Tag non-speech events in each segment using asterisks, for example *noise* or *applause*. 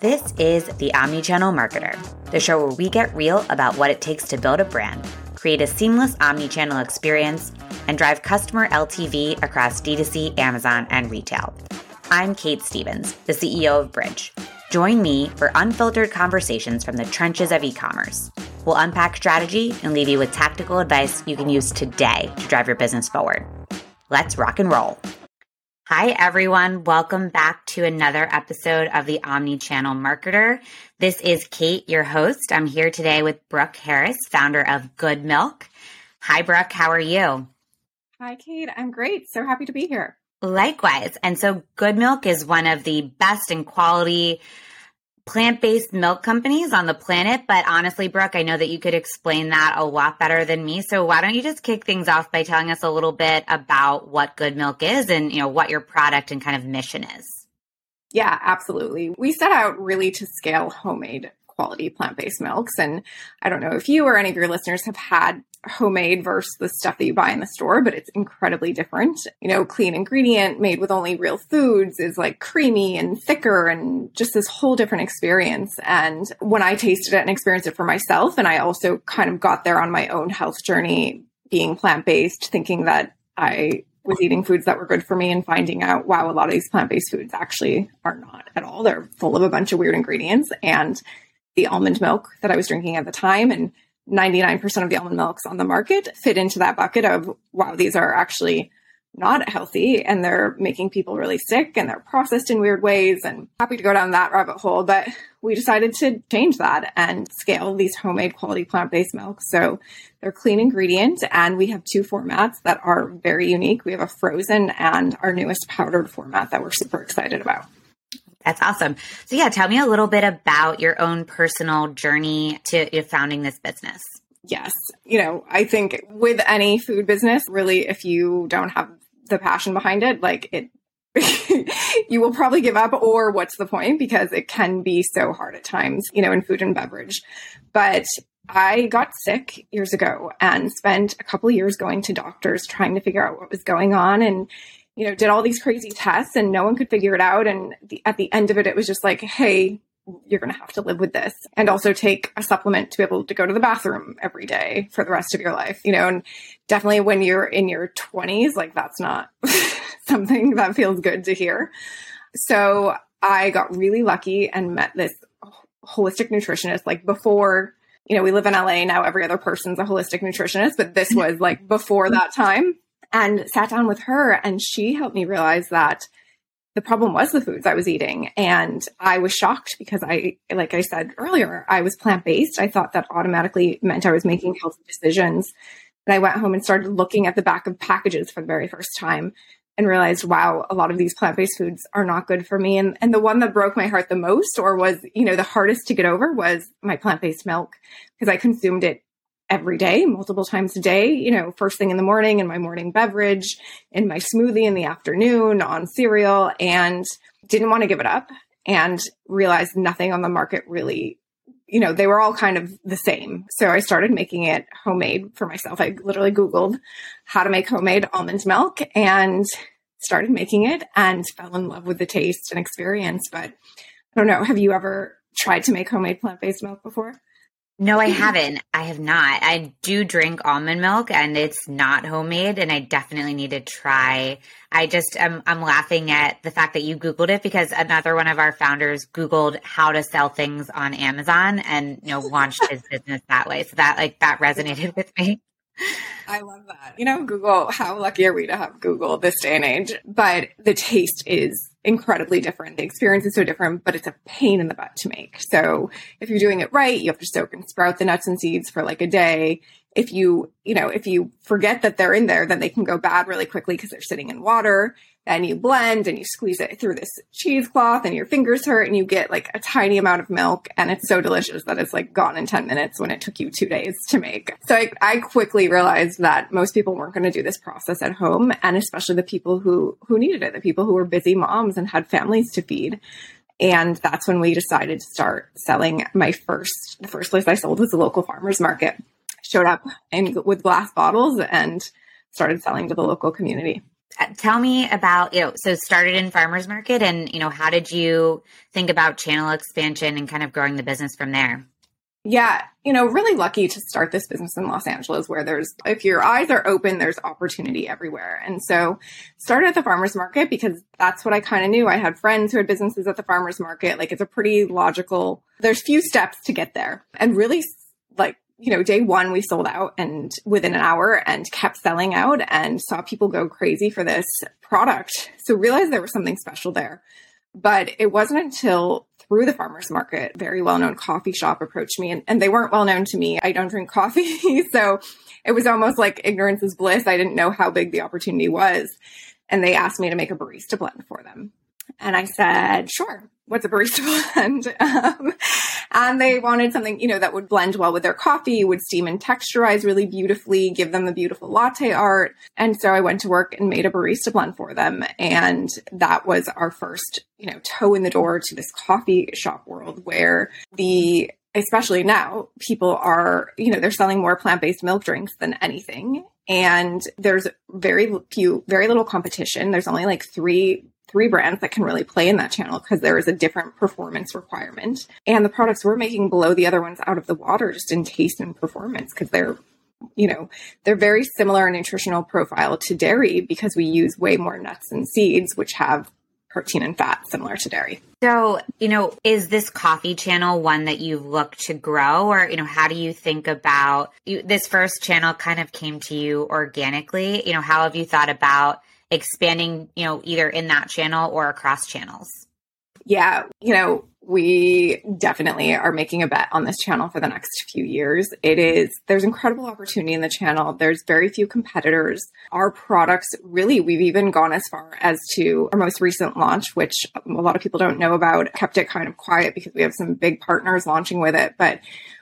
This is The Omnichannel Marketer, the show where we get real about what it takes to build a brand, create a seamless omnichannel experience, and drive customer LTV across D2C, Amazon, and retail. I'm Kait Stephens, the CEO of Brij. Join me for unfiltered conversations from the trenches of e commerce. We'll unpack strategy and leave you with tactical advice you can use today to drive your business forward. Let's rock and roll. Hi, everyone. Welcome back to another episode of the Omnichannel Marketer. This is Kait, your host. I'm here today with Brooke Harris, founder of Goodmylk. Hi, Brooke. How are you? Hi, Kait. I'm great. So happy to be here. Likewise. And so Goodmylk is one of the best in quality plant based milk companies on the planet. But honestly, Brooke, I know that you could explain that a lot better than me. So why don't you just kick things off by telling us a little bit about what Goodmylk is and, you know, what your product and kind of mission is? Yeah, absolutely. We set out really to scale homemade quality plant based milks. And I don't know if you or any of your listeners have had homemade versus the stuff that you buy in the store, but it's incredibly different. You know, clean ingredient made with only real foods is like creamy and thicker and just this whole different experience. And when I tasted it and experienced it for myself, and I also kind of got there on my own health journey being plant based, thinking that I was eating foods that were good for me and finding out, wow, a lot of these plant based foods actually are not at all. They're full of a bunch of weird ingredients. And the almond milk that I was drinking at the time and 99% of the almond milks on the market fit into that bucket of, wow, these are actually not healthy and they're making people really sick and they're processed in weird ways and happy to go down that rabbit hole. But we decided to change that and scale these homemade quality plant-based milks. So they're clean ingredient and we have two formats that are very unique. We have a frozen and our newest powdered format that we're super excited about. That's awesome. So, yeah, tell me a little bit about your own personal journey to founding this business. Yes. You know, I think with any food business, really, if you don't have the passion behind it, like it, *laughs* you will probably give up, or what's the point? Because it can be so hard at times, you know, in food and beverage. But I got sick years ago and spent a couple years going to doctors trying to figure out what was going on. And you know, did all these crazy tests and no one could figure it out. And the, at the end of it, it was just like, hey, you're going to have to live with this and also take a supplement to be able to go to the bathroom every day for the rest of your life, you know, and definitely when you're in your 20s, like that's not *laughs* something that feels good to hear. So I got really lucky and met this holistic nutritionist like before, you know, we live in LA now, every other person's a holistic nutritionist, but this *laughs* was like before that time and sat down with her and she helped me realize that the problem was the foods I was eating. And I was shocked because I, like I said earlier, I was plant based. I thought that automatically meant I was making healthy decisions. And I went home and started looking at the back of packages for the very first time and realized, wow, a lot of these plant based foods are not good for me. And, and the one that broke my heart the most or was, you know, the hardest to get over was my plant based milk because I consumed it every day, multiple times a day, you know, first thing in the morning in my morning beverage, in my smoothie in the afternoon, on cereal, and didn't want to give it up and realized nothing on the market really, you know, they were all kind of the same. So I started making it homemade for myself. I literally Googled how to make homemade almond milk and started making it and fell in love with the taste and experience. But I don't know, have you ever tried to make homemade plant based milk before? No, I haven't. I have not. I do drink almond milk and it's not homemade and I definitely need to try. I just I'm I'm laughing at the fact that you googled it because another one of our founders googled how to sell things on Amazon and you know launched his *laughs* business that way. So that like that resonated with me. I love that. You know, Google, how lucky are we to have Google this day and age? But the taste is incredibly different. The experience is so different, but it's a pain in the butt to make. So if you're doing it right, you have to soak and sprout the nuts and seeds for like a day if you, you know, if you forget that they're in there, then they can go bad really quickly because they're sitting in water. And you blend and you squeeze it through this cheesecloth and your fingers hurt and you get like a tiny amount of milk and it's so delicious that it's like gone in 10 minutes when it took you two days to make. So I, I quickly realized that most people weren't going to do this process at home and especially the people who, who needed it, the people who were busy moms and had families to feed. And that's when we decided to start selling my first, the first place I sold was the local farmers market showed up and with glass bottles and started selling to the local community. Uh, tell me about, you know, so started in farmers market and, you know, how did you think about channel expansion and kind of growing the business from there? Yeah, you know, really lucky to start this business in Los Angeles where there's, if your eyes are open, there's opportunity everywhere. And so started at the farmer's market because that's what I kind of knew. I had friends who had businesses at the farmer's market. Like it's a pretty logical, there's few steps to get there and really like you know, day one we sold out and within an hour and kept selling out and saw people go crazy for this product. So realized there was something special there. But it wasn't until through the farmers market, very well known coffee shop approached me and, and they weren't well known to me. I don't drink coffee. *laughs* so it was almost like ignorance is bliss. I didn't know how big the opportunity was. And they asked me to make a barista blend for them. And I said, sure what's a barista *laughs* blend? um, and they wanted something, you know, that would blend well with their coffee, would steam and texturize really beautifully, give them the beautiful latte art. And so I went to work and made a barista blend for them. And that was our first, you know, toe in the door to this coffee shop world where the especially now people are you know they're selling more plant-based milk drinks than anything and there's very few very little competition there's only like three three brands that can really play in that channel because there is a different performance requirement. And the products we're making blow the other ones out of the water just in taste and performance because they're you know, they're very similar in nutritional profile to dairy because we use way more nuts and seeds, which have protein and fat similar to dairy. So, you know, is this coffee channel one that you look to grow or, you know, how do you think about you, this first channel kind of came to you organically? You know, how have you thought about expanding, you know, either in that channel or across channels? Yeah, you know, we definitely are making a bet on this channel for the next few years. It is, there's incredible opportunity in the channel. There's very few competitors. Our products really, we've even gone as far as to our most recent launch, which a lot of people don't know about, kept it kind of quiet because we have some big partners launching with it. But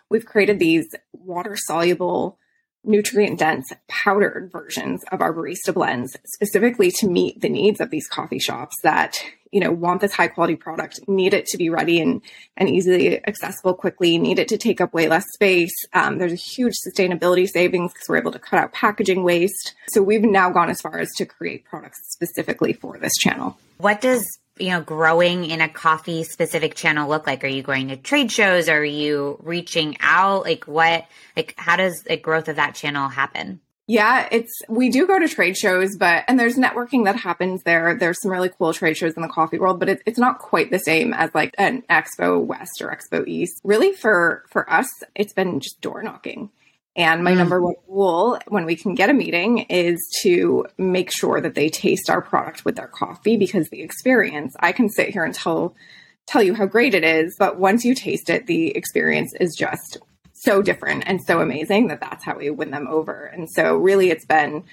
we've created these water soluble nutrient dense powdered versions of our barista blends specifically to meet the needs of these coffee shops that you know want this high quality product need it to be ready and and easily accessible quickly need it to take up way less space. Um, there's a huge sustainability savings because we're able to cut out packaging waste. So we've now gone as far as to create products specifically for this channel. What does you know, growing in a coffee specific channel look like? Are you going to trade shows? Are you reaching out? Like what, like how does the growth of that channel happen? Yeah, it's we do go to trade shows, but and there's networking that happens there. There's some really cool trade shows in the coffee world, but it, it's not quite the same as like an Expo West or Expo East. Really, for for us, it's been just door knocking. And my mm. number one rule when we can get a meeting is to make sure that they taste our product with their coffee because the experience, I can sit here and tell tell you how great it is, but once you taste it, the experience is just so different and so amazing that that's how we win them over. And so really it's been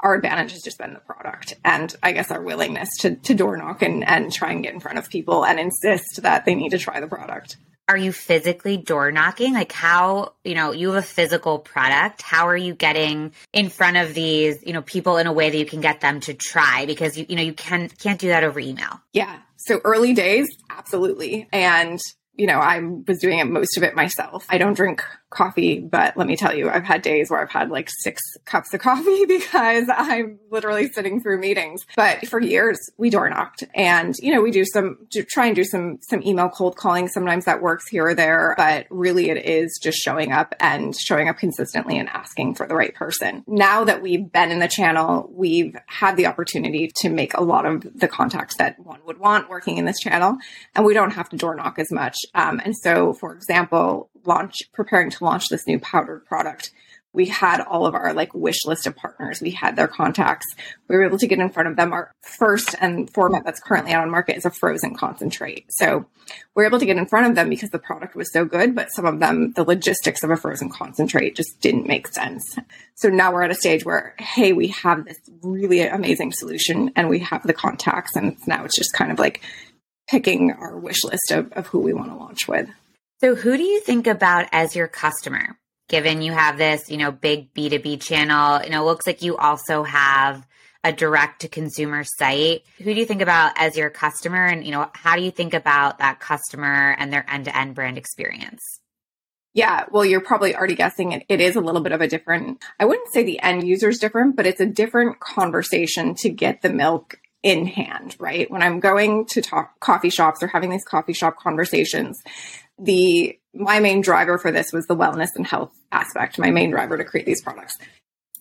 our advantage has just been the product and I guess our willingness to, to door knock and, and try and get in front of people and insist that they need to try the product are you physically door knocking? Like how, you know, you have a physical product. How are you getting in front of these, you know, people in a way that you can get them to try because you, you know, you can can't do that over email. Yeah. So early days, absolutely. And you know, I was doing it most of it myself. I don't drink coffee, but let me tell you, I've had days where I've had like six cups of coffee *laughs* because I'm literally sitting through meetings. But for years, we door knocked, and you know, we do some do, try and do some some email cold calling. Sometimes that works here or there, but really, it is just showing up and showing up consistently and asking for the right person. Now that we've been in the channel, we've had the opportunity to make a lot of the contacts that one would want working in this channel, and we don't have to door knock as much. Um, and so, for example, launch preparing to launch this new powdered product we had all of our like wish list of partners. We had their contacts. We were able to get in front of them. Our first and format that's currently out on market is a frozen concentrate. So we're able to get in front of them because the product was so good but some of them the logistics of a frozen concentrate just didn't make sense. So now we're at a stage where hey we have this really amazing solution and we have the contacts and now it's just kind of like picking our wish list of, of who we want to launch with so who do you think about as your customer? Given you have this, you know, big B2B channel, you know, it looks like you also have a direct to consumer site. Who do you think about as your customer and, you know, how do you think about that customer and their end-to-end brand experience? Yeah, well, you're probably already guessing it. It is a little bit of a different, I wouldn't say the end user is different, but it's a different conversation to get the milk in hand, right? When I'm going to talk coffee shops or having these coffee shop conversations, the my main driver for this was the wellness and health aspect, my main driver to create these products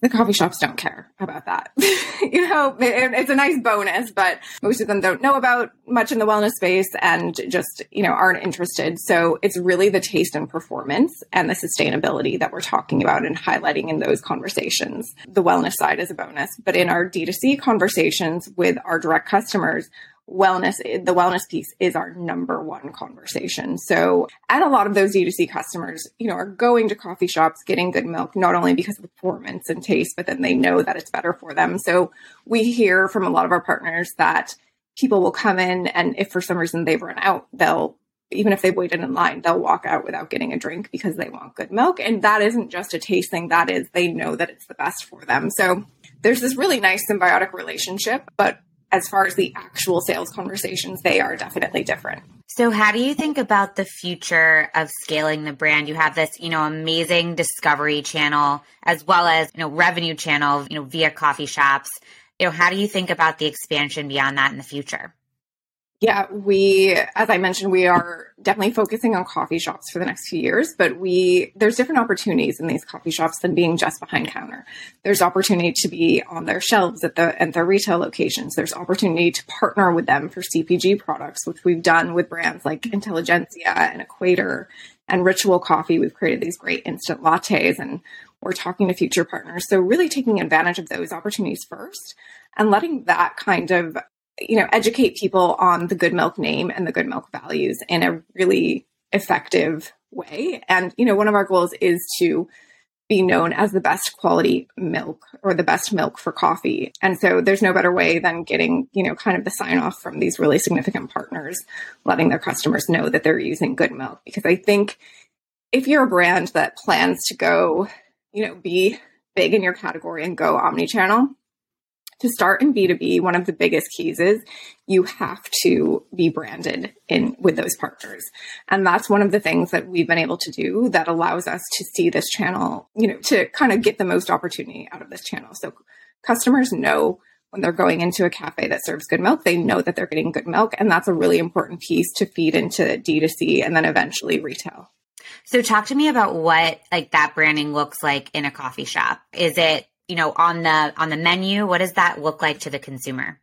the coffee shops don't care about that. *laughs* you know, it, it's a nice bonus, but most of them don't know about much in the wellness space and just, you know, aren't interested. So it's really the taste and performance and the sustainability that we're talking about and highlighting in those conversations. The wellness side is a bonus, but in our D2C conversations with our direct customers, wellness, the wellness piece is our number one conversation. So, and a lot of those D2C customers, you know, are going to coffee shops, getting Goodmylk, not only because of performance and taste, but then they know that it's better for them. So we hear from a lot of our partners that people will come in and if for some reason they've run out, they'll even if they've waited in line, they'll walk out without getting a drink because they want Goodmylk. And that isn't just a taste thing. That is, they know that it's the best for them. So there's this really nice symbiotic relationship, but as far as the actual sales conversations, they are definitely different. So, how do you think about the future of scaling the brand? You have this, you know, amazing discovery channel as well as, you know, revenue channel, you know, via coffee shops. You know, how do you think about the expansion beyond that in the future? Yeah, we, as I mentioned, we are definitely focusing on coffee shops for the next few years, but we, there's different opportunities in these coffee shops than being just behind counter. There's opportunity to be on their shelves at the, at their retail locations. There's opportunity to partner with them for CPG products, which we've done with brands like Intelligentsia and Equator and Ritual Coffee. We've created these great instant lattes and we're talking to future partners. So really taking advantage of those opportunities first and letting that kind of you know, educate people on the Goodmylk name and the Goodmylk values in a really effective way. And, you know, one of our goals is to be known as the best quality milk or the best milk for coffee. And so there's no better way than getting, you know, kind of the sign off from these really significant partners, letting their customers know that they're using Goodmylk. Because I think if you're a brand that plans to go, you know, be big in your category and go omni channel, to start in B2B, one of the biggest keys is you have to be branded in with those partners. And that's one of the things that we've been able to do that allows us to see this channel, you know, to kind of get the most opportunity out of this channel. So customers know when they're going into a cafe that serves Goodmylk, they know that they're getting Goodmylk. And that's a really important piece to feed into D2C and then eventually retail. So talk to me about what like that branding looks like in a coffee shop. Is it you know, on the on the menu? What does that look like to the consumer?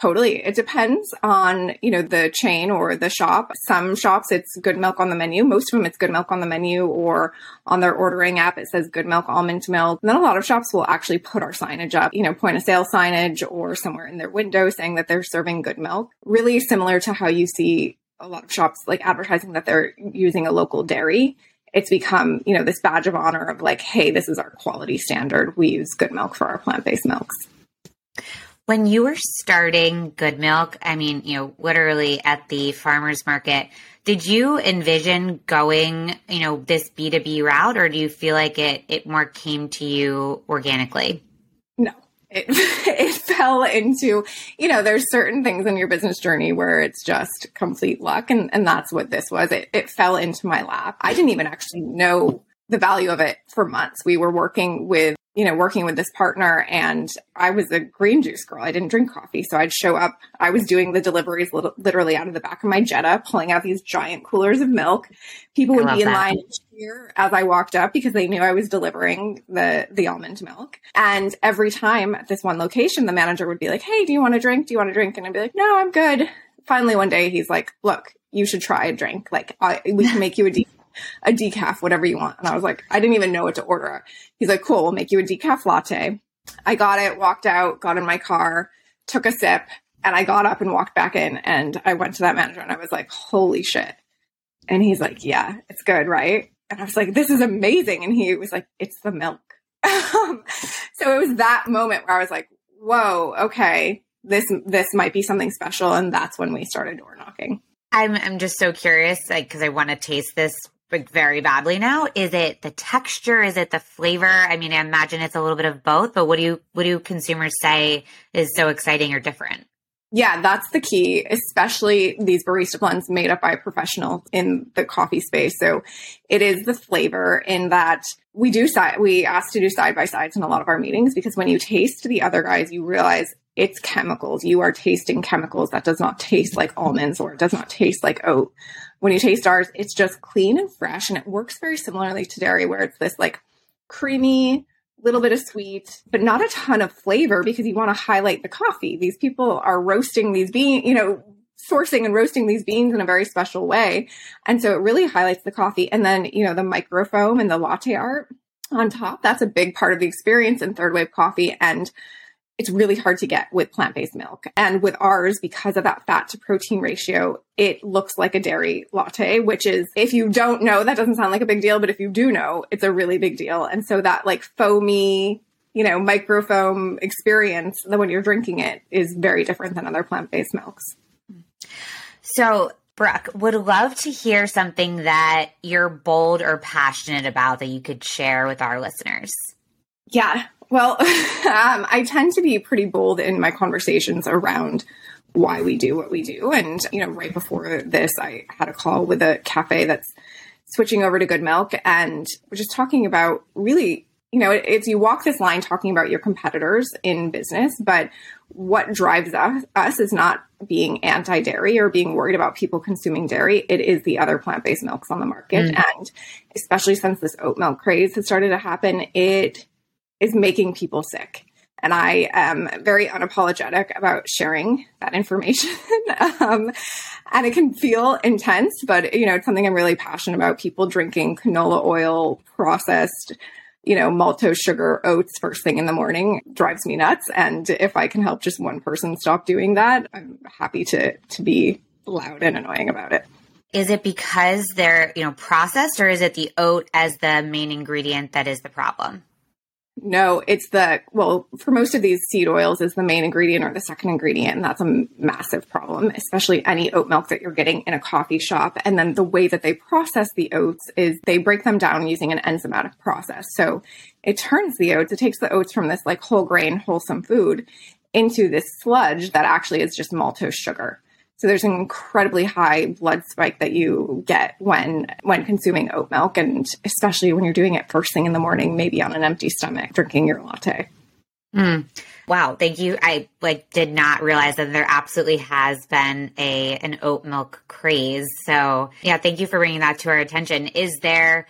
Totally. It depends on, you know, the chain or the shop. Some shops it's Goodmylk on the menu. Most of them it's Goodmylk on the menu or on their ordering app it says Goodmylk almond milk. And then a lot of shops will actually put our signage up, you know, point of sale signage or somewhere in their window saying that they're serving Goodmylk. Really similar to how you see a lot of shops like advertising that they're using a local dairy it's become, you know, this badge of honor of like, hey, this is our quality standard. We use Goodmylk for our plant based milks. When you were starting Goodmylk, I mean, you know, literally at the farmers market, did you envision going, you know, this B2B route or do you feel like it it more came to you organically? It, *laughs* it fell into, you know, there's certain things in your business journey where it's just complete luck. And, and that's what this was. It, it fell into my lap. I didn't even actually know the value of it for months. We were working with you know, working with this partner and I was a green juice girl. I didn't drink coffee. So I'd show up. I was doing the deliveries literally out of the back of my Jetta, pulling out these giant coolers of milk. People would be in that. line cheer as I walked up because they knew I was delivering the, the almond milk. And every time at this one location, the manager would be like, Hey, do you want a drink? Do you want a drink? And I'd be like, no, I'm good. Finally, one day he's like, look, you should try a drink. Like I, we can make you a deep a decaf, whatever you want. And I was like, I didn't even know what to order. He's like, cool, we'll make you a decaf latte. I got it, walked out, got in my car, took a sip, and I got up and walked back in. And I went to that manager and I was like, holy shit. And he's like, yeah, it's good, right? And I was like, this is amazing. And he was like, it's the milk. *laughs* so it was that moment where I was like, whoa, okay, this, this might be something special. And that's when we started door knocking. I'm, I'm just so curious, like, cause I want to taste this like very badly now? Is it the texture? Is it the flavor? I mean, I imagine it's a little bit of both, but what do you what do consumers say is so exciting or different? Yeah, that's the key, especially these barista blends made up by professionals in the coffee space. So it is the flavor in that we do side, we ask to do side by sides in a lot of our meetings because when you taste the other guys, you realize it's chemicals. You are tasting chemicals that does not taste like almonds or it does not taste like oat. When you taste ours, it's just clean and fresh and it works very similarly to dairy where it's this like creamy, little bit of sweet, but not a ton of flavor because you want to highlight the coffee. These people are roasting these beans, you know, sourcing and roasting these beans in a very special way. And so it really highlights the coffee. And then, you know, the microfoam and the latte art on top, that's a big part of the experience in third wave coffee. And it's really hard to get with plant based milk. And with ours, because of that fat to protein ratio, it looks like a dairy latte, which is, if you don't know, that doesn't sound like a big deal, but if you do know, it's a really big deal. And so that like foamy, you know, microfoam experience that when you're drinking it is very different than other plant based milks. So, Brooke, would love to hear something that you're bold or passionate about that you could share with our listeners. Yeah, well, *laughs* um, I tend to be pretty bold in my conversations around why we do what we do. And, you know, right before this, I had a call with a cafe that's switching over to Goodmylk and we're just talking about really, you know, it's you walk this line talking about your competitors in business, but what drives us, us is not being anti dairy or being worried about people consuming dairy. It is the other plant based milks on the market. Mm. And especially since this oat milk craze has started to happen, it is making people sick. And I am very unapologetic about sharing that information. *laughs* um, and it can feel intense, but you know, it's something I'm really passionate about. People drinking canola oil, processed, you know, maltose sugar oats first thing in the morning drives me nuts. And if I can help just one person stop doing that, I'm happy to to be loud and annoying about it. Is it because they're, you know, processed or is it the oat as the main ingredient that is the problem? No, it's the well, for most of these seed oils is the main ingredient or the second ingredient, and that's a massive problem, especially any oat milk that you're getting in a coffee shop. And then the way that they process the oats is they break them down using an enzymatic process. So it turns the oats, it takes the oats from this like whole grain, wholesome food into this sludge that actually is just maltose sugar. So there's an incredibly high blood spike that you get when when consuming oat milk and especially when you're doing it first thing in the morning, maybe on an empty stomach, drinking your latte. Mm. Wow, thank you. I like did not realize that there absolutely has been a an oat milk craze. So, yeah, thank you for bringing that to our attention. Is there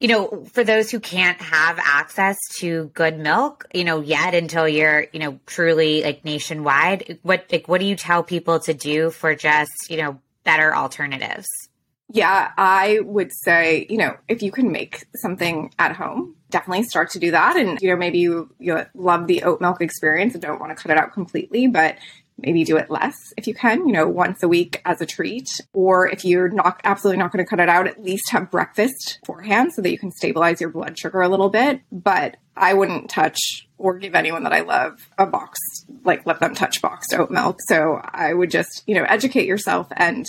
you know, for those who can't have access to Goodmylk, you know, yet until you're, you know, truly like nationwide, what like what do you tell people to do for just, you know, better alternatives? Yeah, I would say, you know, if you can make something at home, definitely start to do that. And, you know, maybe you, you love the oat milk experience and don't want to cut it out completely, but maybe do it less if you can, you know, once a week as a treat. Or if you're not absolutely not going to cut it out, at least have breakfast beforehand so that you can stabilize your blood sugar a little bit. But I wouldn't touch or give anyone that I love a box, like let them touch boxed oat milk. So I would just, you know, educate yourself and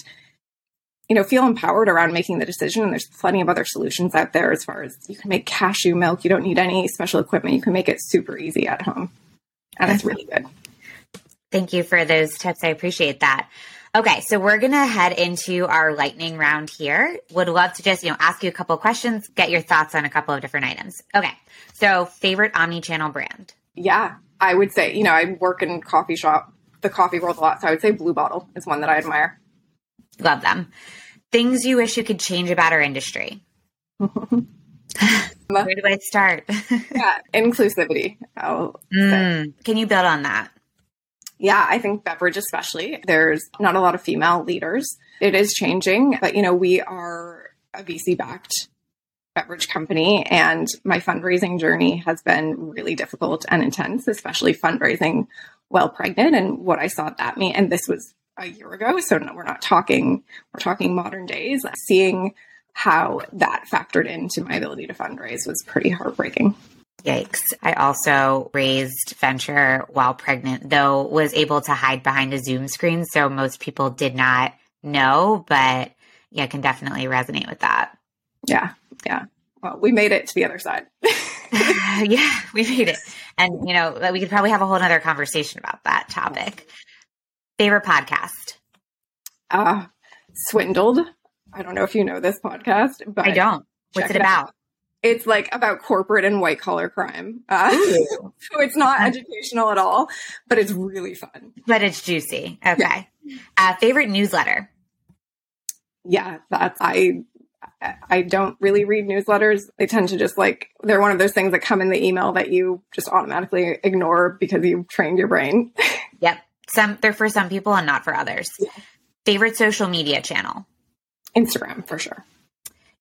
you know, feel empowered around making the decision. And there's plenty of other solutions out there as far as you can make cashew milk. You don't need any special equipment. You can make it super easy at home. And it's really good. Thank you for those tips. I appreciate that. Okay, so we're gonna head into our lightning round here. Would love to just you know ask you a couple of questions, get your thoughts on a couple of different items. Okay, so favorite omni-channel brand? Yeah, I would say you know I work in coffee shop, the coffee world a lot, so I would say Blue Bottle is one that I admire. Love them. Things you wish you could change about our industry. *laughs* Where do I start? *laughs* yeah, inclusivity. Mm, can you build on that? Yeah, I think beverage, especially, there's not a lot of female leaders. It is changing, but you know, we are a VC backed beverage company, and my fundraising journey has been really difficult and intense, especially fundraising while pregnant and what I saw that mean. And this was a year ago, so no, we're not talking, we're talking modern days. Seeing how that factored into my ability to fundraise was pretty heartbreaking. Yikes. I also raised Venture while pregnant, though was able to hide behind a Zoom screen. So most people did not know, but yeah, can definitely resonate with that. Yeah. Yeah. Well, we made it to the other side. *laughs* *laughs* yeah, we made it. And, you know, we could probably have a whole other conversation about that topic. Favorite podcast? Uh, Swindled. I don't know if you know this podcast, but I don't. What's it, it about? It's like about corporate and white collar crime. Uh, *laughs* so it's not educational at all, but it's really fun. But it's juicy. Okay. Yeah. Uh, favorite newsletter? Yeah, that's I I don't really read newsletters. I tend to just like, they're one of those things that come in the email that you just automatically ignore because you've trained your brain. *laughs* yep. Some, they're for some people and not for others. Yeah. Favorite social media channel? Instagram, for sure.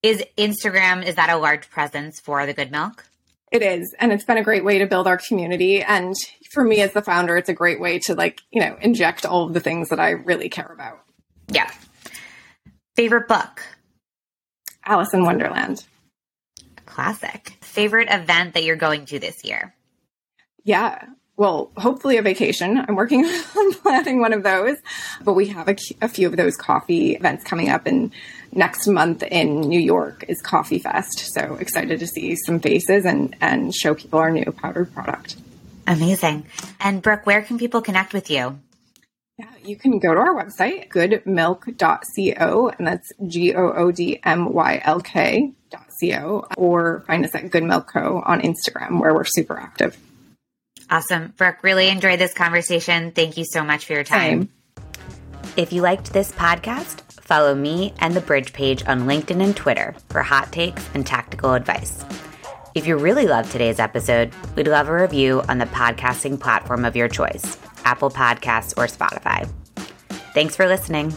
Is Instagram, is that a large presence for the Goodmylk? It is. And it's been a great way to build our community. And for me as the founder, it's a great way to like, you know, inject all of the things that I really care about. Yeah. Favorite book? Alice in Wonderland. Classic. Favorite event that you're going to this year? Yeah. Well, hopefully a vacation. I'm working *laughs* on planning one of those, but we have a, a few of those coffee events coming up and next month in New York is Coffee Fest. So excited to see some faces and, and show people our new powdered product. Amazing. And Brooke, where can people connect with you? Yeah, you can go to our website, goodmylk.co, and that's G O O D M Y L K.co, or find us at Goodmylk Co. on Instagram, where we're super active. Awesome. Brooke, really enjoyed this conversation. Thank you so much for your time. Same. If you liked this podcast, follow me and the Brij page on LinkedIn and Twitter for hot takes and tactical advice. If you really loved today's episode, we'd love a review on the podcasting platform of your choice. Apple Podcasts, or Spotify. Thanks for listening.